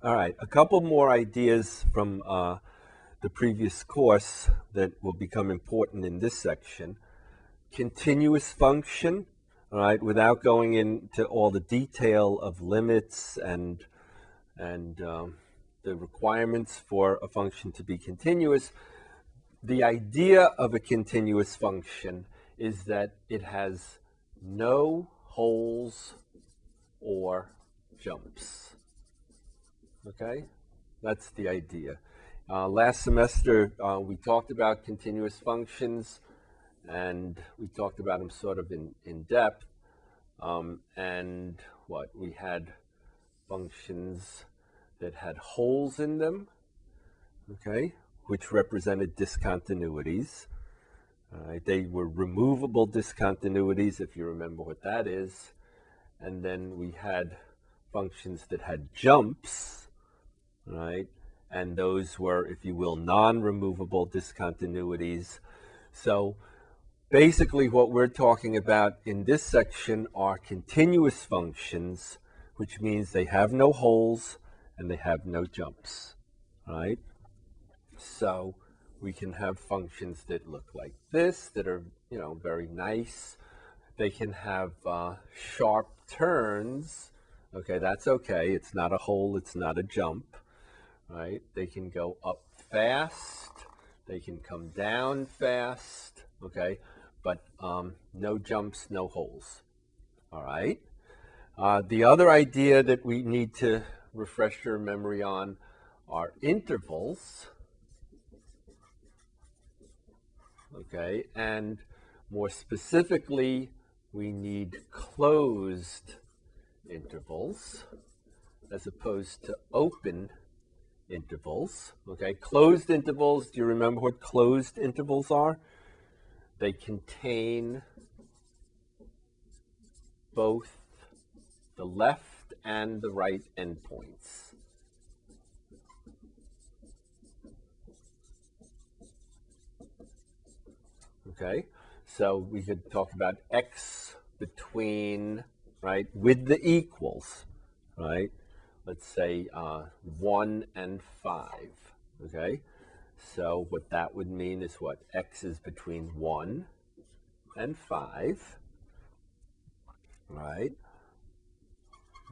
All right, a couple more ideas from uh, the previous course that will become important in this section. Continuous function, all right, without going into all the detail of limits and and um, the requirements for a function to be continuous, the idea of a continuous function is that it has no holes or jumps. Okay, that's the idea. Uh, last semester, uh, we talked about continuous functions and we talked about them sort of in, in depth. Um, and what? We had functions that had holes in them, okay, which represented discontinuities. Uh, they were removable discontinuities, if you remember what that is. And then we had functions that had jumps, right? And those were, if you will, non-removable discontinuities. So basically what we're talking about in this section are continuous functions, which means they have no holes and they have no jumps, right? So we can have functions that look like this, that are, you know, very nice. They can have uh, sharp turns. Okay, that's okay. It's not a hole, it's not a jump right? They can go up fast, they can come down fast, okay? But um, no jumps, no holes, all right? Uh, the other idea that we need to refresh your memory on are intervals, okay? And more specifically, we need closed intervals as opposed to open intervals. Okay, closed intervals, do you remember what closed intervals are? They contain both the left and the right endpoints. Okay, so we could talk about x between, right, with the equals, right? Let's say uh, 1 and 5, okay? So what that would mean is what? x is between 1 and 5, right?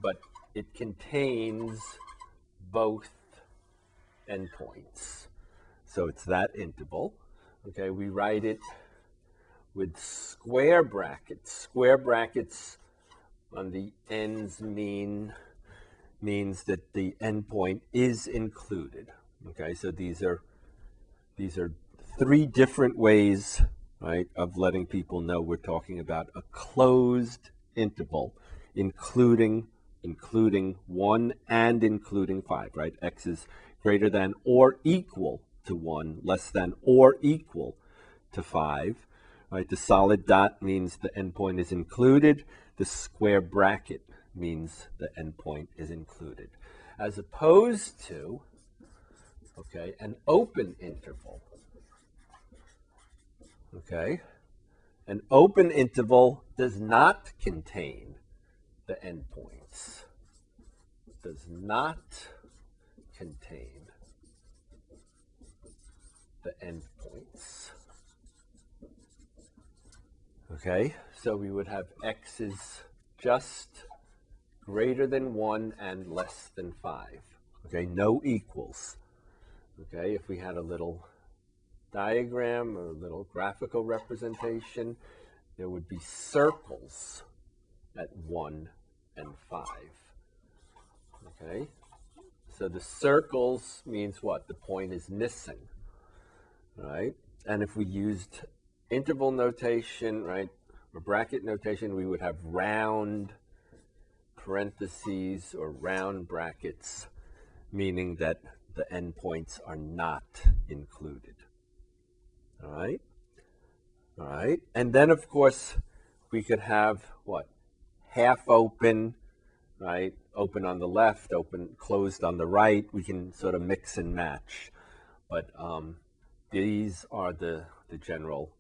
But it contains both endpoints. So it's that interval. Okay, we write it with square brackets. Square brackets on the ends mean means that the endpoint is included. Okay, so these are these are three different ways, right, of letting people know we're talking about a closed interval, including including one and including five, right? X is greater than or equal to one, less than or equal to five. Right, the solid dot means the endpoint is included. The square bracket means the endpoint is included, as opposed to, okay, an open interval. Okay, an open interval does not contain the endpoints. Does not contain the endpoints. Okay, so we would have x is just greater than 1 and less than 5. Okay, no equals. Okay, if we had a little diagram or a little graphical representation, there would be circles at 1 and 5. Okay, so the circles means what? The point is missing, right? And if we used interval notation, right, or bracket notation, we would have round parentheses or round brackets, meaning that the endpoints are not included. All right? All right. And then, of course, we could have what? Half open, right? Open on the left, open, closed on the right. We can sort of mix and match. But um, these are the, the general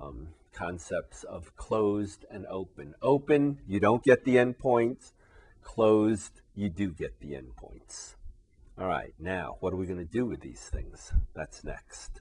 um, concepts of closed and open. Open, you don't get the endpoints. Closed, you do get the endpoints. All right, now what are we going to do with these things? That's next.